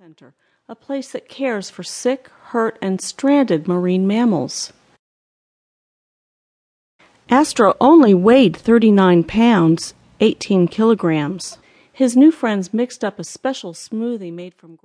Center, a place that cares for sick, hurt, and stranded marine mammals. Astro only weighed 39 pounds, 18 kilograms. His new friends mixed up a special smoothie made from